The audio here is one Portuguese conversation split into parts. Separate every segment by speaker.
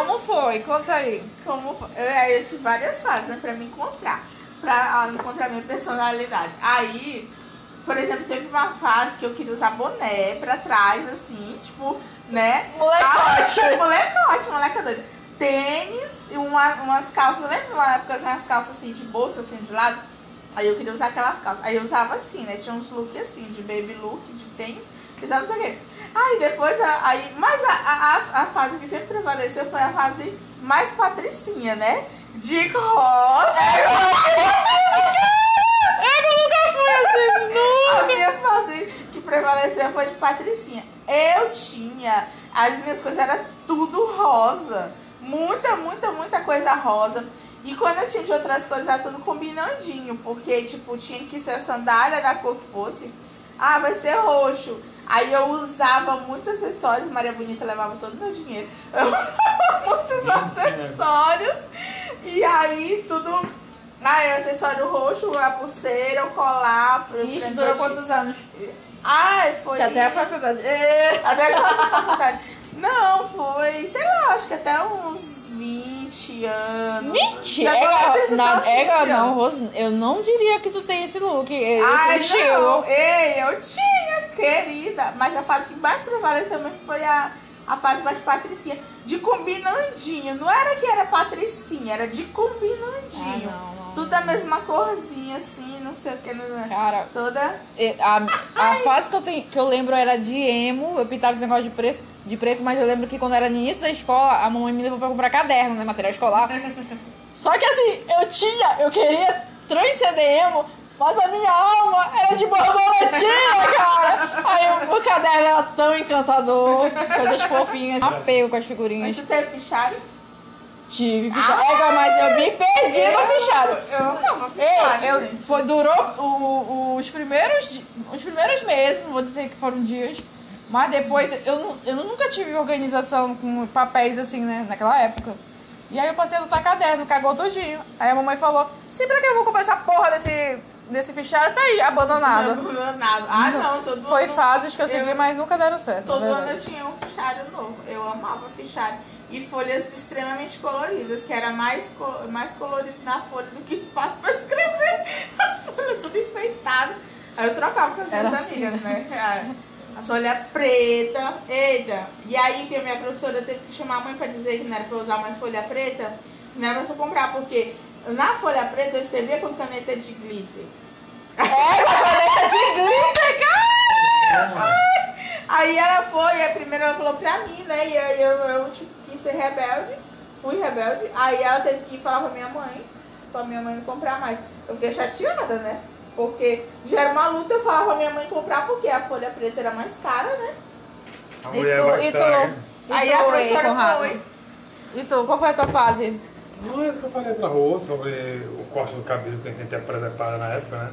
Speaker 1: como foi? Conta aí.
Speaker 2: Como foi? eu, eu tive várias fases, né, pra me encontrar. Pra ah, encontrar minha personalidade. Aí, por exemplo, teve uma fase que eu queria usar boné pra trás, assim, tipo, né?
Speaker 1: Molecote.
Speaker 2: Ah, molecote, moleca doida. Tênis e uma, umas calças, lembra uma época com as calças assim de bolsa, assim, de lado? Aí eu queria usar aquelas calças. Aí eu usava assim, né? Tinha uns looks assim, de baby look, de tênis e tal, não sei o quê. Aí depois, a- aí, mas a, a, a- a fase que sempre prevaleceu foi a fase mais patricinha, né? De rosa.
Speaker 1: Eu nunca fui assim,
Speaker 2: A
Speaker 1: nunca.
Speaker 2: minha fase que prevaleceu foi de patricinha. Eu tinha, as minhas coisas eram tudo rosa. Muita, muita, muita coisa rosa. E quando eu tinha de outras coisas, era tudo combinandinho. Porque, tipo, tinha que ser a sandália da cor que fosse. Ah, vai ser roxo. Aí eu usava muitos acessórios. Maria Bonita levava todo o meu dinheiro. Eu usava muitos
Speaker 3: Mentira.
Speaker 2: acessórios. E aí, tudo... Ah, é acessório roxo, a pulseira, o colar.
Speaker 1: Isso durou quantos anos?
Speaker 2: Ai, foi.
Speaker 1: Até a faculdade. É.
Speaker 2: Até a faculdade. Não, foi, sei lá, acho que até uns 20 anos.
Speaker 1: 20?
Speaker 2: Já tô
Speaker 1: Ega, na,
Speaker 2: tal de 20
Speaker 1: ega, não. Rose, eu não diria que tu tem esse look, esse
Speaker 2: Ai,
Speaker 1: estilo.
Speaker 2: não. Ei, eu tinha, querida. Mas a fase que mais prevaleceu mesmo foi a, a fase mais patricinha. De combinandinho. Não era que era patricinha, era de combinandinho.
Speaker 1: Ah, não, não.
Speaker 2: Tudo a mesma corzinha, assim, não sei o que. Não,
Speaker 1: Cara,
Speaker 2: toda.
Speaker 1: a, a fase que eu, tenho, que eu lembro era de emo, eu pintava esse negócio de preto, de preto, mas eu lembro que quando era no início da escola, a mamãe me levou pra comprar caderno, né, material escolar. Só que assim, eu tinha, eu queria transcender emo, mas a minha alma era de borboletinha, cara. Aí o, caderno era tão encantador, coisas fofinhas, apego com as
Speaker 2: Mas
Speaker 1: figurinhas.
Speaker 2: tu teve fichário?
Speaker 1: Tive fichário. Ega, mas eu me perdi no fichário.
Speaker 2: Eu não tava fichário,
Speaker 1: eu,
Speaker 2: gente.
Speaker 1: foi, durou o- o- os, primeiros, os primeiros meses, não vou dizer que foram dias, mas depois eu, eu nunca tive organização com papéis assim, né, naquela época. E aí eu passei a lutar caderno, cagou todinho. Aí a mamãe falou, se pra que eu vou comprar essa porra desse, desse fichário, tá aí, abandonado.
Speaker 2: Abandonado. Ah, não, todo
Speaker 1: Foi
Speaker 2: ano.
Speaker 1: fases que eu segui,
Speaker 2: eu-
Speaker 1: mas nunca deram certo.
Speaker 2: Todo ano eu tinha um fichário novo. Eu amava fichário. E folhas extremamente coloridas, que era mais, co- mais colorido na folha do que espaço pra escrever. As folhas tudo enfeitadas. Aí eu trocava com as minhas
Speaker 1: assim,
Speaker 2: amigas, né? As folhas preta. Eita. E aí que a minha professora teve que chamar a mãe pra dizer que não era pra usar mais folha preta, não era pra eu comprar, porque na folha preta eu escrevia com caneta de glitter.
Speaker 1: É, com a caneta de glitter, cara!
Speaker 2: Aí ela foi, a primeira ela falou pra mim, né? E aí eu, eu tipo, quis ser rebelde, fui rebelde. Aí ela teve que ir falar pra minha mãe, pra minha mãe não comprar mais. Eu fiquei chateada, né? Porque já era uma luta eu falar pra minha mãe comprar, porque a folha preta era mais cara, né?
Speaker 3: A
Speaker 1: E
Speaker 3: mulher
Speaker 1: tu, e tu? E
Speaker 2: aí
Speaker 1: tu,
Speaker 2: a
Speaker 1: Ray
Speaker 2: professora foi.
Speaker 1: E tu, qual foi a tua fase?
Speaker 3: Não é isso que eu falei pra Rô sobre o corte do cabelo que a gente tinha preservado na época, né?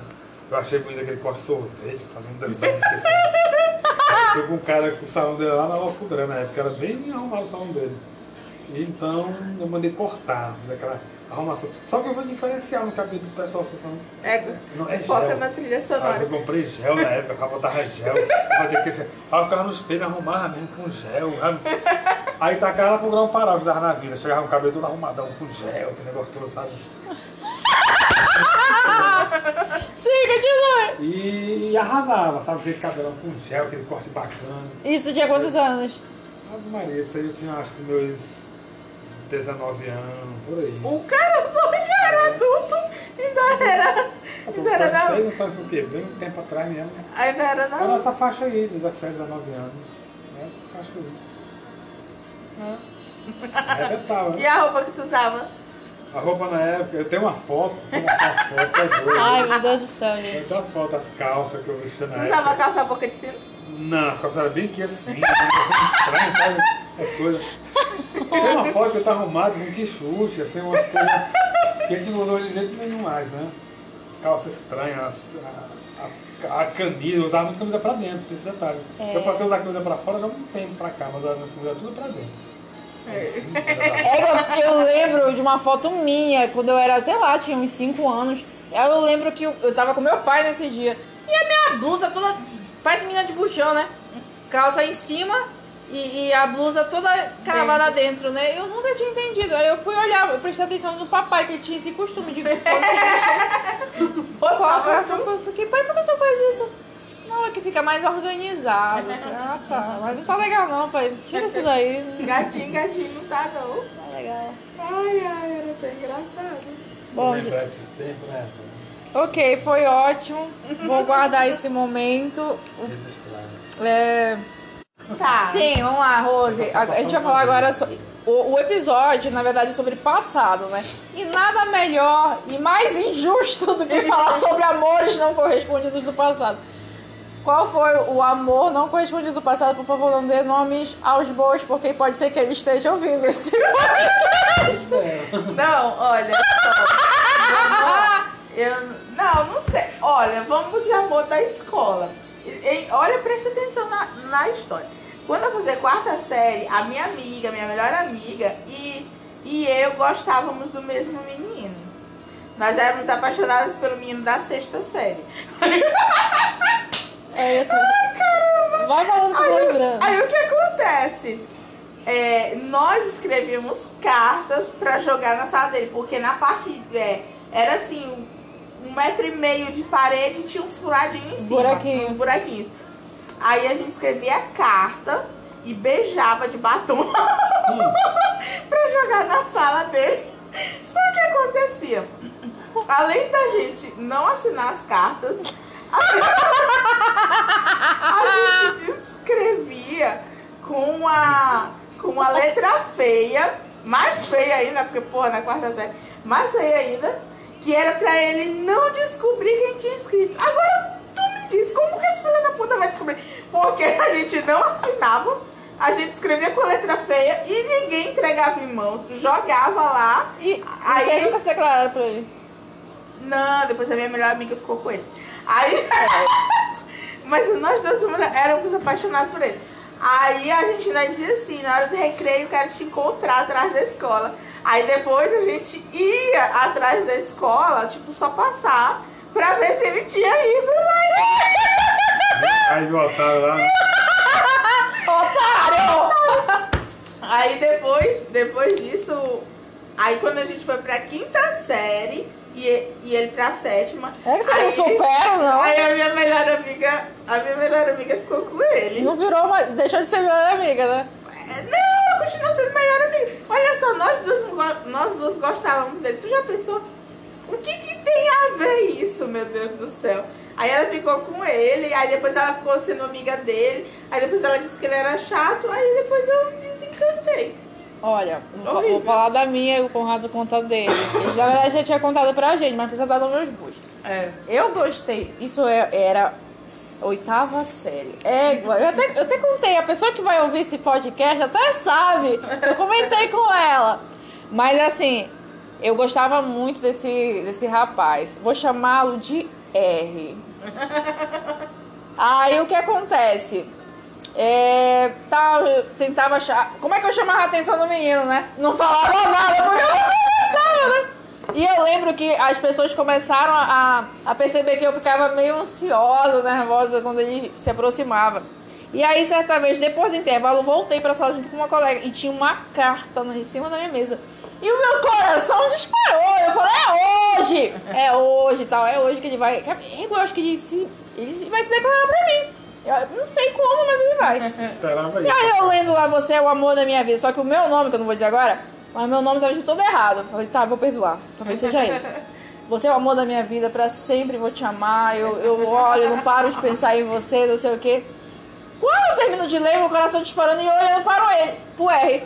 Speaker 3: Eu achei bonito aquele corte sorvete, fazendo um desenho Foi com um cara com o salão dele lá na Alça Grande, na época era bem arrumado o salão dele. E então eu mandei cortar, fazer aquela arrumação. Só que eu vou diferenciar no cabelo do pessoal, falando.
Speaker 2: É,
Speaker 3: Não é
Speaker 2: foca
Speaker 3: gel.
Speaker 2: na trilha
Speaker 3: Ah,
Speaker 2: sonora.
Speaker 3: eu comprei gel na época, só botava gel. Eu que Aí eu ficava no espelho, arrumava mesmo com gel. sabe? Aí tacava ela pro grão parar, dava na vida. Chegava com o cabelo todo arrumadão com gel, que negócio todo, sabe?
Speaker 1: Sim, continua.
Speaker 3: E, arrasava, sabe? Aquele cabelão com gel, aquele corte bacana.
Speaker 1: Isso tu tinha quantos anos?
Speaker 3: Ave Maria, isso aí eu tinha acho que meus 19 anos, por aí.
Speaker 2: O cara já era adulto, ainda era. Ainda era da.
Speaker 3: Vocês então isso o quê? Bem um tempo atrás mesmo.
Speaker 2: Ainda era
Speaker 3: Era
Speaker 2: da.
Speaker 3: essa faixa aí, 17, 19 anos. Essa faixa aí. Arrebentava, né?
Speaker 2: E a roupa que tu usava?
Speaker 3: A roupa na época, eu tenho umas fotos, tenho umas fotos, é doido.
Speaker 1: Ai, meu Deus do céu,
Speaker 3: Eu
Speaker 1: gente.
Speaker 3: tenho umas fotos, as calças que eu vestia na
Speaker 2: Tu usava
Speaker 3: época.
Speaker 2: calça boca de sino?
Speaker 3: Não, as calças eram bem aqui assim, né? estranho, sabe? As coisas. Tem uma foto que eu tava arrumado com que xuxa, assim, umas coisas que a gente não usa hoje de jeito nenhum mais, né? As calças estranhas, as, a, a, a camisa, eu usava muito camisa pra dentro, tem esse detalhe.
Speaker 1: É.
Speaker 3: Eu passei a usar camisa pra fora já há um tempo pra cá, mas as minhas camisas tudo pra dentro.
Speaker 1: É, eu, lembro de uma foto minha, quando eu era, sei lá, tinha uns 5 anos. Aí eu lembro que eu, eu tava com meu pai nesse dia. E a minha blusa toda, parece menina de buchão, né? Calça em cima e, e a blusa toda cravada dentro, né? Eu nunca tinha entendido. Aí eu fui olhar, eu prestei atenção no papai, que ele tinha esse costume de colocar. Eu fiquei, pai, por que você faz isso? Não, é que fica mais organizado. Ah, tá. Mas não tá legal não, pai. Tira isso daí.
Speaker 2: Gatinho, gatinho, não tá não.
Speaker 1: Tá legal.
Speaker 2: Ai, ai, era tão engraçado.
Speaker 1: Bom,
Speaker 3: Lembrar esses tempos, né?
Speaker 1: ok, foi ótimo. Vou guardar esse momento. É...
Speaker 2: Tá.
Speaker 1: Sim, vamos lá, Rose. A, a gente vai falar agora sobre. O, o episódio, na verdade, é sobre passado, né? E nada melhor e mais injusto do que falar sobre amores não correspondidos do passado. Qual foi o amor não correspondido do passado? Por favor, não dê nomes aos bois, porque pode ser que ele esteja ouvindo esse podcast.
Speaker 2: Não, olha só. Eu, não, não sei. Olha, vamos de amor da escola. Olha, presta atenção na, na história. Quando eu fazia quarta série, a minha amiga, minha melhor amiga, e, e eu gostávamos do mesmo menino. Nós éramos apaixonadas pelo menino da sexta série.
Speaker 1: É isso.
Speaker 2: Caramba!
Speaker 1: Vai falando que eu vou
Speaker 2: Aí,
Speaker 1: lembrando.
Speaker 2: aí o que acontece? É, nós escrevíamos cartas pra jogar na sala dele, porque na parte. é, era assim, um, metro e meio de parede e tinha uns furadinhos em cima.
Speaker 1: Buraquinhos.
Speaker 2: Uns buraquinhos. Aí a gente escrevia a carta e beijava de batom pra jogar na sala dele. Só que acontecia. Além da gente não assinar as cartas, a gente escrevia com a, com a letra feia, mais feia ainda, porque, porra, na quarta série, mais feia ainda, que era pra ele não descobrir quem tinha escrito. Agora, tu me diz, como que esse filho da puta vai descobrir? Porque a gente não assinava, a gente escrevia com a letra feia e ninguém entregava em mãos, jogava lá.
Speaker 1: E
Speaker 2: Aí-
Speaker 1: vocês nunca se declararam pra ele.
Speaker 2: Não, depois a minha melhor amiga ficou com ele. Aí. Mas nós dois éramos apaixonados por ele. Aí a gente ainda dizia assim, na hora do recreio eu quero te encontrar atrás da escola. Aí depois a gente ia atrás da escola, tipo, só passar pra ver se ele tinha ido lá.
Speaker 3: Aí voltaram lá?
Speaker 1: Otário!
Speaker 2: Aí depois, depois disso, aí quando a gente foi pra quinta série e, e ele pra sétima.
Speaker 1: É que você
Speaker 2: aí,
Speaker 1: não supera, não.
Speaker 2: Aí a minha melhor amiga, a minha melhor amiga ficou com ele.
Speaker 1: Não virou uma. Deixou de ser melhor amiga, né?
Speaker 2: É, Não, ela continua sendo melhor amiga. Olha só, nós duas, nós duas gostávamos dele. Tu já pensou? O que, que tem a ver isso, meu Deus do céu? Aí ela ficou com ele, aí depois ela ficou sendo amiga dele, aí depois ela disse que ele era chato, aí depois eu desencantei.
Speaker 1: Olha, vou, vou falar da minha e o Conrado conta dele. Ele, na verdade, já tinha contado pra gente, mas precisa dar nos meus bus.
Speaker 2: É.
Speaker 1: Eu gostei. Isso é- era oitava série. É, eu até, eu até contei. A pessoa que vai ouvir esse podcast até sabe. Eu comentei com ela. Mas assim, eu gostava muito desse, desse rapaz. Vou chamá-lo de R. Aí o que acontece? É, tá, eu tentava achar. Como é que eu chamava a atenção do menino, né? Não falava nada, porque eu não conversava, né? E eu lembro que as pessoas começaram a, a perceber que eu ficava meio ansiosa, nervosa quando ele se aproximava. E aí, certa vez, depois do intervalo, voltei pra sala junto com uma colega e tinha uma carta em cima da minha mesa. E o meu coração disparou. Eu falei, é hoje! É hoje e tal, é hoje que ele vai. Eu acho que ele, se, ele vai se declarar pra mim. Eu não sei como, mas ele vai.
Speaker 3: Esperava
Speaker 1: E aí eu lendo lá, você é o amor da minha vida. Só que o meu nome, que eu não vou dizer agora, mas meu nome tava todo errado. Eu falei, tá, vou perdoar. Talvez seja ele. Você é o amor da minha vida, pra sempre vou te amar. Eu, eu olho, eu não paro de pensar em você, não sei o quê. Quando eu termino de ler, meu coração disparando e eu olhando para ele, pro R.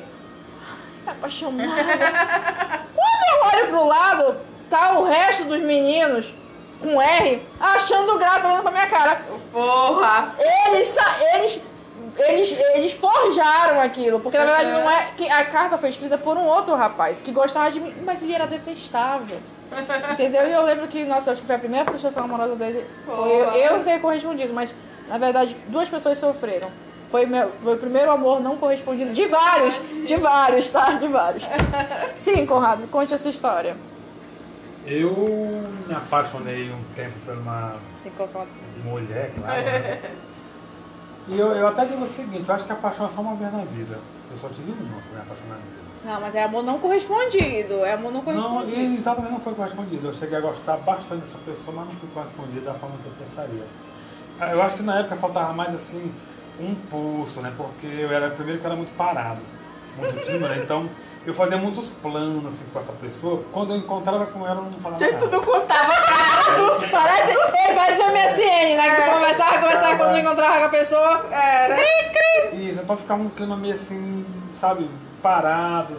Speaker 1: Ai, apaixonada. Quando eu olho pro lado, tá o resto dos meninos com R achando graça olhando pra minha cara.
Speaker 2: Porra!
Speaker 1: Eles, eles, eles, eles forjaram aquilo, porque na verdade não é que a carta foi escrita por um outro rapaz que gostava de mim, mas ele era detestável. Entendeu? E eu lembro que, nossa, acho que foi a primeira frustração amorosa dele. Foi eu,
Speaker 2: Porra.
Speaker 1: eu não ter correspondido, mas na verdade duas pessoas sofreram. Foi meu, meu primeiro amor não correspondido. De vários, de vários, tá? De vários. Sim, Conrado, conte essa história.
Speaker 3: Eu me apaixonei um tempo por uma mulher, claro. né? E eu, eu até digo o seguinte, eu acho que a paixão é só uma vez na vida. Eu só tive uma pra me apaixonar na vida.
Speaker 1: Não, mas é amor não correspondido. É amor não
Speaker 3: Não,
Speaker 1: correspondido.
Speaker 3: e exatamente não foi correspondido. Eu cheguei a gostar bastante dessa pessoa, mas não fui correspondido da forma que eu pensaria. Ah, Eu acho que na época faltava mais assim um pulso, né? Porque eu era primeiro que eu era muito parado, muito tímido, né? Então eu fazia muitos planos assim, com essa pessoa. Quando eu encontrava com ela, eu não falava
Speaker 2: Tu
Speaker 3: nada.
Speaker 2: não contava cara.
Speaker 1: Parece, ei, parece o MSN, né? Que tu conversava, conversava quando encontrava com a pessoa.
Speaker 2: Era.
Speaker 3: Isso, então ficava um clima meio assim, sabe, parado.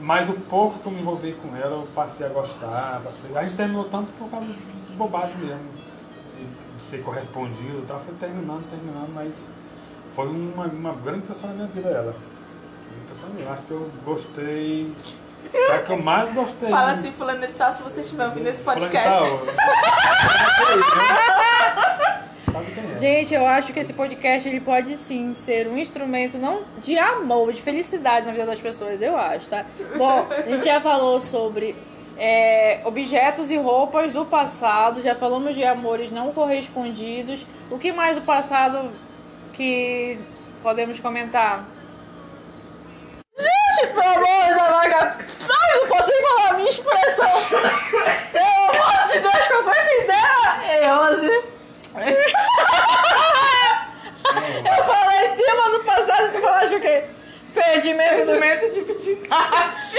Speaker 3: Mas o pouco que eu me envolvi com ela, eu passei a gostar. Passei... A gente terminou tanto por causa de bobagem mesmo. De, de ser correspondido e tal. Foi terminando, terminando, mas foi uma, uma grande pessoa na minha vida ela. Mesmo. Acho que eu gostei. Foi a que eu mais gostei.
Speaker 2: Fala assim, fulano de tal, se você estiver ouvindo esse
Speaker 3: Fulano de
Speaker 2: podcast.
Speaker 3: tal. Quem é?
Speaker 1: Gente, eu acho que esse podcast ele pode sim ser um instrumento não de amor, de felicidade na vida das pessoas, eu acho, tá? Bom, a gente já falou sobre é, objetos e roupas do passado, já falamos de amores não correspondidos. O que mais do passado que podemos comentar? Pelo amor da vaga. Ai, eu não posso nem falar a minha expressão. Pelo amor de Deus, que eu vou te dar. É, Rose. Eu falei tema do passado tu falaste o quê? Perdimento do.
Speaker 2: Perdimento de virgindade.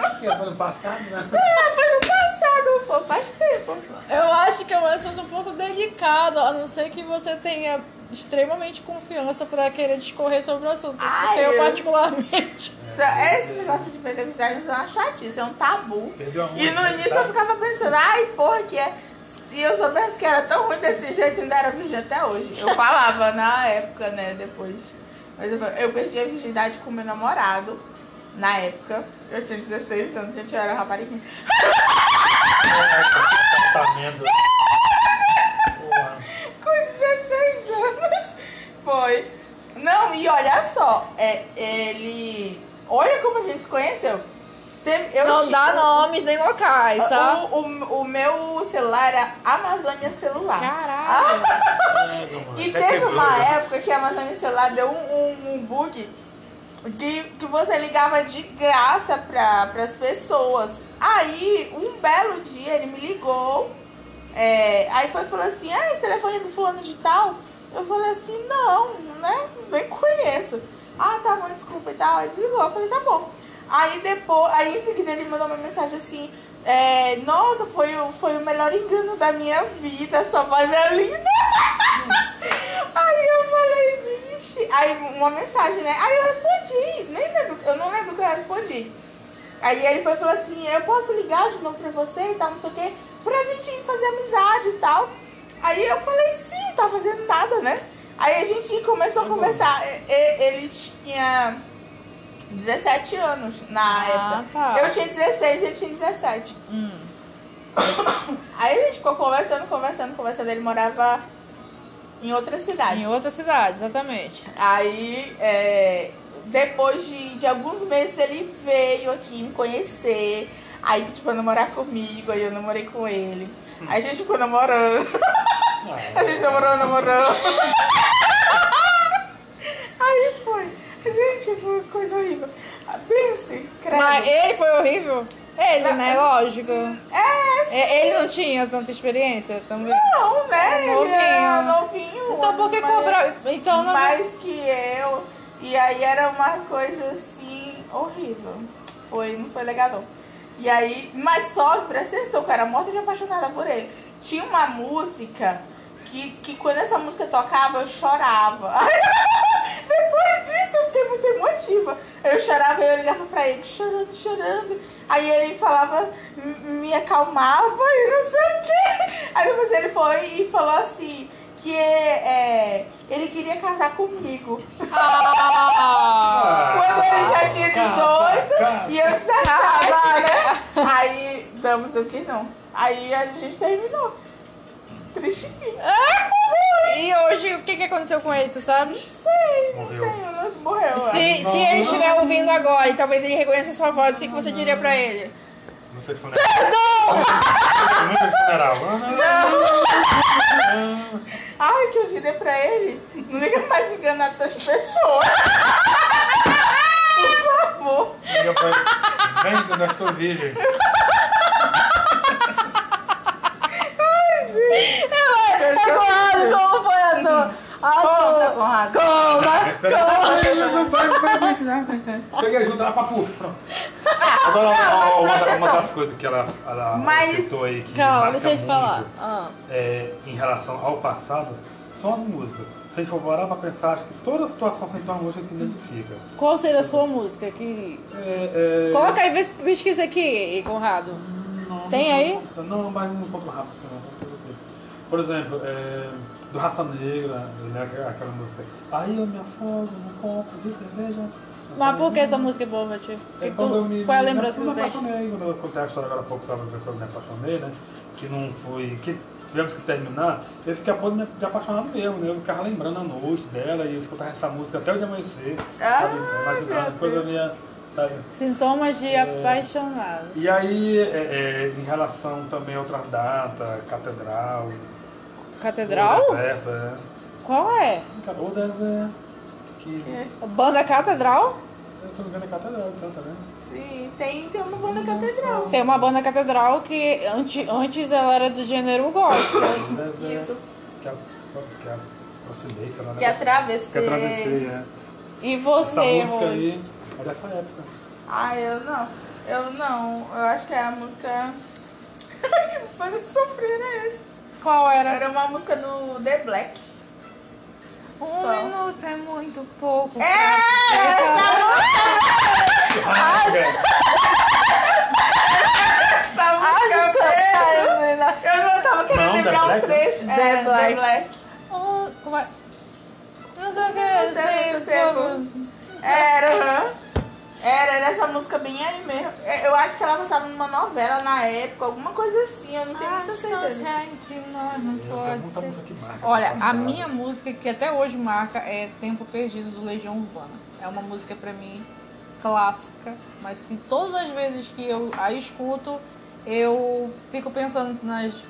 Speaker 3: Porque foi no passado, né?
Speaker 2: Ah, foi no passado, pô, faz tempo.
Speaker 1: Eu acho que é um assunto um pouco delicado, a não ser que você tenha extremamente confiança pra querer discorrer sobre o assunto.
Speaker 2: Ai,
Speaker 1: porque eu,
Speaker 2: eu-
Speaker 1: particularmente.
Speaker 2: Esse negócio de perder a virgindade é uma chatice, é um tabu. E no
Speaker 3: né?
Speaker 2: início
Speaker 3: Tá?
Speaker 2: eu ficava pensando, ai, porra, que é. Se eu soubesse que era tão ruim desse jeito, ainda era virgem até hoje. Eu falava na época, né, depois. Mas eu, eu perdi a virgindade com meu namorado. Na época, eu tinha 16 anos, gente, eu era rapariguinha. Com 16 anos. Foi. Não, e olha só, é, ele. Olha como a gente se conheceu. Teve- eu
Speaker 1: não
Speaker 2: tinha-
Speaker 1: dá nomes nem locais, tá?
Speaker 2: O, o, o meu celular era Amazônia Celular.
Speaker 1: Caralho.
Speaker 3: Mano.
Speaker 2: E teve
Speaker 3: quebrou,
Speaker 2: uma
Speaker 3: né?
Speaker 2: época que a Amazônia Celular deu um, um, um bug que, que você ligava de graça para as pessoas. Aí, um belo dia, ele me ligou. é, aí foi e falou assim: Ah, esse telefone é do fulano de tal? Eu falei assim: Não, né? Nem conheço. Ah, tá bom, desculpa e tal. Aí desligou. Eu falei: Tá bom. Aí depois, aí em seguida ele mandou uma mensagem assim. é, Nossa, foi, o- foi o melhor engano da minha vida. Sua voz é linda. Aí eu falei, vixe. Aí uma mensagem, né? Aí eu respondi. Nem lembro, eu não lembro o que eu respondi. Aí ele foi falou assim, eu posso ligar de novo pra você e tal, não sei o quê, pra gente fazer amizade e tal. Aí eu falei, sim, tá fazendo nada, né? Aí a gente começou a conversar. E- e- Ele tinha 17 anos na
Speaker 1: Ah,
Speaker 2: época.
Speaker 1: tá.
Speaker 2: Eu tinha 16 e ele tinha 17.
Speaker 1: Hum.
Speaker 2: Aí a gente ficou conversando, conversando, conversando. Ele morava em outra cidade.
Speaker 1: Em outra cidade, exatamente.
Speaker 2: Aí, é, depois de, de alguns meses, ele veio aqui me conhecer. Aí pra namorar comigo, aí eu namorei com ele. Aí a gente ficou namorando. A gente namorou, namorou. Aí foi. Gente, foi uma coisa horrível. Pense, credo.
Speaker 1: Mas ele foi horrível? Ele, né? Lógico.
Speaker 2: É, sim.
Speaker 1: Ele não tinha tanta experiência também.
Speaker 2: Não, né? Ele era
Speaker 1: Novinho. Então por que
Speaker 2: mas-
Speaker 1: cobrar? Então não.
Speaker 2: mais que eu. E aí era uma coisa assim horrível. Foi, não foi legal não. E aí, mas só, presta atenção, eu era morta de apaixonada por ele. Tinha uma música que, que quando essa música tocava, eu chorava. Depois disso eu fiquei muito emotiva. Eu chorava e eu ligava pra ele, chorando, chorando. Aí ele falava, me acalmava e não sei o quê. Aí depois ele foi e falou assim, que é, ele queria casar comigo.
Speaker 1: Ah,
Speaker 2: Quando ele já tinha 18
Speaker 3: Casa,
Speaker 2: e eu 17, né? Aí, damos o que não. Aí a gente terminou. Triste fim.
Speaker 1: e hoje, o que, que aconteceu com ele, tu sabe?
Speaker 2: Não sei, não
Speaker 3: Morreu.
Speaker 2: tenho, não morreu.
Speaker 1: Se, se ele estiver ouvindo agora e talvez ele reconheça a sua voz, o que, que você diria pra ele?
Speaker 3: Música de funeral. Perdão! Música de funeral.
Speaker 2: Ai, que eu girei pra ele. Não liga mais enganado pras pessoas. Por favor.
Speaker 3: Liga pra ele. Vem do estou virgem.
Speaker 1: É Conrado, como foi a tua? A
Speaker 2: Conta,
Speaker 1: tua.
Speaker 2: Conrado.
Speaker 1: Conta.
Speaker 3: Cheguei junto, ela pra puff. Pronto. Agora, ó, uma, das coisas que ela, ela
Speaker 2: Mas-
Speaker 3: citou aí que
Speaker 1: Calma,
Speaker 3: marca
Speaker 1: deixa eu te falar. Ah.
Speaker 3: é, em relação ao passado são as músicas. Se a gente for parar pra pensar, acho que toda situação sempre tem uma música que identifica.
Speaker 1: Qual seria a sua música? Que...
Speaker 3: É, é...
Speaker 1: Coloca aí, vê se- pesquisa aqui, Conrado.
Speaker 3: Não,
Speaker 1: Tem
Speaker 3: não,
Speaker 1: aí?
Speaker 3: Não, não, mas não conta rápido assim, não. Por exemplo, é, do Raça Negra, né, aquela música. Aí eu me afogo no copo de cerveja.
Speaker 1: Mas por que essa música é boa pra ti?
Speaker 3: É
Speaker 1: tu-
Speaker 3: eu me,
Speaker 1: Qual é a
Speaker 3: me-
Speaker 1: lembrança que
Speaker 3: me
Speaker 1: tu tem?
Speaker 3: apaixonei, quando eu contei a história agora há pouco sobre a pessoa que me apaixonei, né? Que não foi. que tivemos que terminar, eu fiquei a me de apaixonado mesmo, né? Eu ficava lembrando a noite dela e eu escutava essa música até o dia amanhecer.
Speaker 2: Ah,
Speaker 3: sabe? Imaginando,
Speaker 2: meu
Speaker 3: coisa
Speaker 2: Deus.
Speaker 3: minha, sabe?
Speaker 1: Sintomas de
Speaker 3: É.
Speaker 1: apaixonado.
Speaker 3: E aí, é, é, em relação também a outras datas, Catedral,
Speaker 1: Catedral?
Speaker 3: Deserto, é.
Speaker 1: Qual é?
Speaker 3: O Deserto, que.
Speaker 2: É.
Speaker 1: Banda Catedral?
Speaker 3: Eu tô engano é Catedral, que canta, né?
Speaker 2: Sim, tem, tem uma banda catedral.
Speaker 1: Tem uma banda Catedral que antes, antes ela era do gênero gospel.
Speaker 3: O Deserto.
Speaker 2: Isso.
Speaker 3: Que é, que é aproximei, sei lá, né?
Speaker 2: Que atravessei.
Speaker 3: Que atravessei, é.
Speaker 1: E
Speaker 3: Essa
Speaker 1: você,
Speaker 3: música aí é dessa época.
Speaker 2: Ah, eu não. Eu não. Eu acho que é a música. que me faz sofrer é esse.
Speaker 1: Qual era?
Speaker 2: Era uma música do The Black.
Speaker 1: Um
Speaker 2: Só.
Speaker 1: minuto é muito pouco.
Speaker 2: É! Essa
Speaker 3: Ah,
Speaker 2: Essa música
Speaker 1: tá.
Speaker 2: Eu não tava querendo
Speaker 3: Não,
Speaker 2: lembrar um
Speaker 3: Black?
Speaker 2: trecho.
Speaker 1: The
Speaker 2: é,
Speaker 1: Black.
Speaker 2: The Black.
Speaker 1: Oh, como é? Não sei o que, sei.
Speaker 2: Era, aham. Era, era essa música bem aí mesmo. É, Eu acho que ela passava numa novela na época, alguma coisa assim, eu não tenho muita certeza.
Speaker 1: entre nós não
Speaker 3: Tem
Speaker 1: pode ser.
Speaker 3: música que marca.
Speaker 1: Olha, a minha música que até hoje marca é Tempo Perdido do Legião Urbana. É uma música pra mim clássica, mas que todas as vezes que eu a escuto, eu fico pensando nas,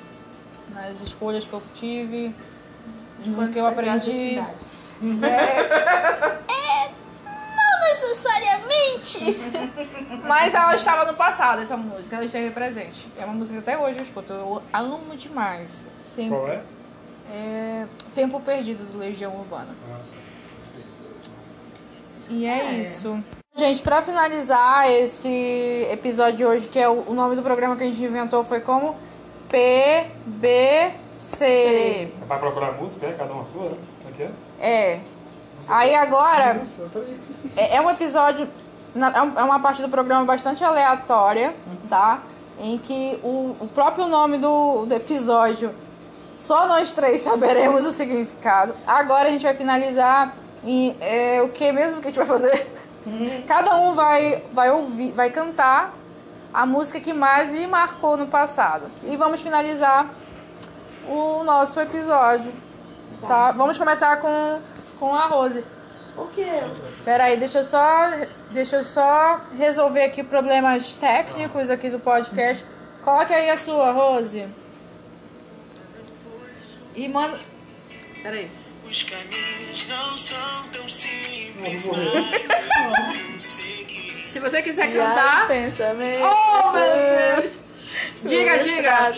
Speaker 1: nas escolhas que eu tive, no que eu aprendi. É, Mas ela estava no passado, essa música, ela esteve presente. É uma música que até hoje eu escuto, eu amo demais. Sempre.
Speaker 3: Qual é?
Speaker 1: É Tempo Perdido do Legião Urbana.
Speaker 3: Ah,
Speaker 1: E é,
Speaker 2: É.
Speaker 1: isso. Gente, pra finalizar esse episódio de hoje, que é o, o nome do programa que a gente inventou foi como PBC.
Speaker 3: tá. Vai procurar música, é? Cada uma sua, né? Como é que é?
Speaker 1: É. Aí agora, é, é um episódio, é é uma parte do programa bastante aleatória, tá? Em que o, o próprio nome do, do episódio, só nós três saberemos o significado. Agora a gente vai finalizar em é, o que mesmo que a gente vai fazer? Cada um vai, vai ouvir, vai cantar a música que mais lhe marcou no passado. E vamos finalizar o nosso episódio, tá? Vamos começar com, com a Rose.
Speaker 2: O que?
Speaker 1: Peraí, deixa eu só. Deixa eu só resolver aqui problemas técnicos aqui do podcast. Coloque aí a sua, Rose. E manda. Peraí.
Speaker 4: Os caminhos não são tão simples, mas eu segui.
Speaker 1: Se você quiser cantar.
Speaker 2: pensamento.
Speaker 1: Oh, meu Deus! Diga, diga! O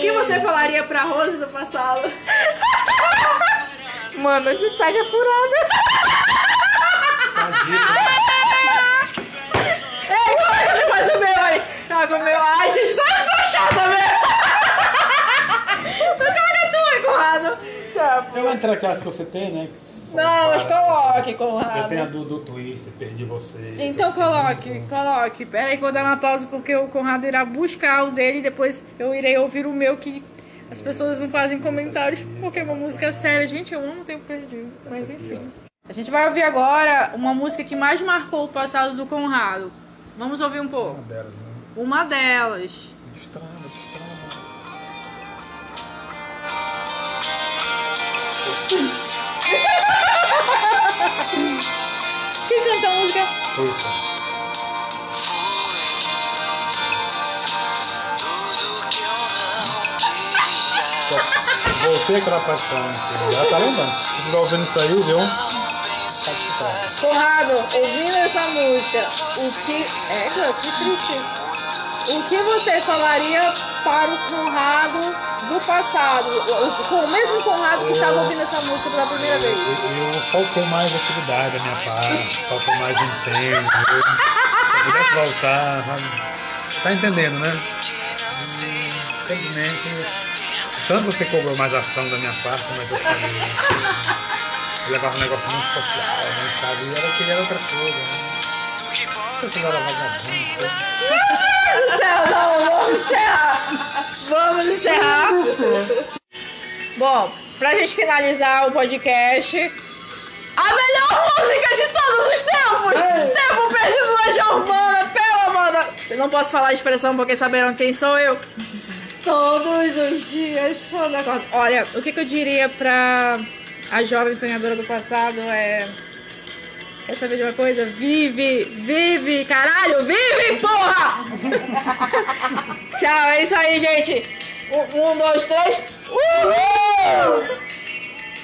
Speaker 1: que você falaria pra Rose do passado?
Speaker 2: Mano, de saga furada.
Speaker 1: Com o meu. Ai, gente, sabe que sou chata mesmo! Não caga tu, Conrado!
Speaker 2: Tá,
Speaker 3: Eu entrei aquelas que você tem, né?
Speaker 1: Não, mas
Speaker 3: várias.
Speaker 1: coloque,
Speaker 3: Eu tenho a
Speaker 1: Conrado.
Speaker 3: do, do Twister, perdi você.
Speaker 1: Então coloque, coloque. Pera aí que eu vou dar uma pausa porque o Conrado irá buscar o dele e depois eu irei ouvir o meu que as pessoas não fazem comentários porque é uma música séria. Gente, eu amo o tempo perdido. Mas enfim. A gente vai ouvir agora uma música que mais marcou o passado do Conrado. Vamos ouvir um pouco.
Speaker 3: Uma delas, né?
Speaker 1: Uma delas.
Speaker 3: Destrava, destrava.
Speaker 1: Quem cantou a música?
Speaker 3: Ruiva. Voltei aquela paixão. Já tá lembrando. Se estiver ouvindo isso aí, viu?
Speaker 1: Conrado, ouvindo essa música, o que. É, que triste. O que você falaria para o Conrado do passado? O, o- mesmo Conrado que estava ouvindo essa música pela primeira vez.
Speaker 3: Eu, eu faltou mais atividade da minha parte, faltou mais empenho. Eu, se eu pudesse voltar? Tá entendendo, né? Infelizmente, tanto você cobrou mais ação da minha parte, mas eu falei. Eu levava um negócio muito social, né, sabe? E ela queria outra coisa, né? Não sei se ela era vagabunda,
Speaker 1: Deus do céu, não, vamos encerrar. Vamos encerrar. Bom, pra gente finalizar o podcast, a melhor música de todos os tempos! Tempo perdido na Giovana, pela Amanda! Eu não posso falar a expressão porque saberão quem sou eu. Todos os dias, quando acordo. Olha, o que, que eu diria pra a jovem sonhadora do passado é. Quer saber de uma coisa? Vive! Vive! Caralho! Vive, porra! Tchau, é isso aí, gente. Um, um dois, três. Uhul!